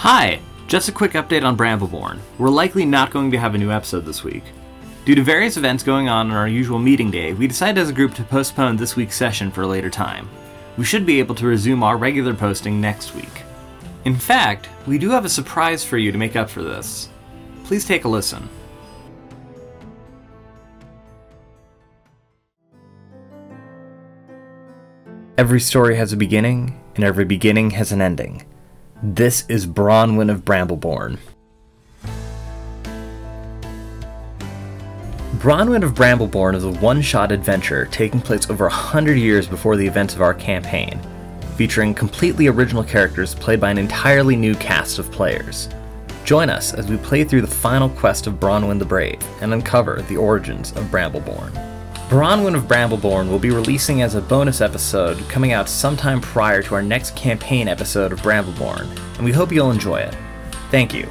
Hi! Just a quick update on Brambleborn. We're likely not going to have a new episode this week. Due to various events going on on our usual meeting day, we decided as a group to postpone this week's session for a later time. We should be able to resume our regular posting next week. In fact, we do have a surprise for you to make up for this. Please take a listen. Every story has a beginning, and every beginning has an ending. This is Bronwyn of Brambleborn. Bronwyn of Brambleborn is a one shot adventure taking place over a hundred years before the events of our campaign, featuring completely original characters played by an entirely new cast of players. Join us as we play through the final quest of Bronwyn the Brave and uncover the origins of Brambleborn. Bronwyn of Brambleborn will be releasing as a bonus episode coming out sometime prior to our next campaign episode of Brambleborn, and we hope you'll enjoy it. Thank you.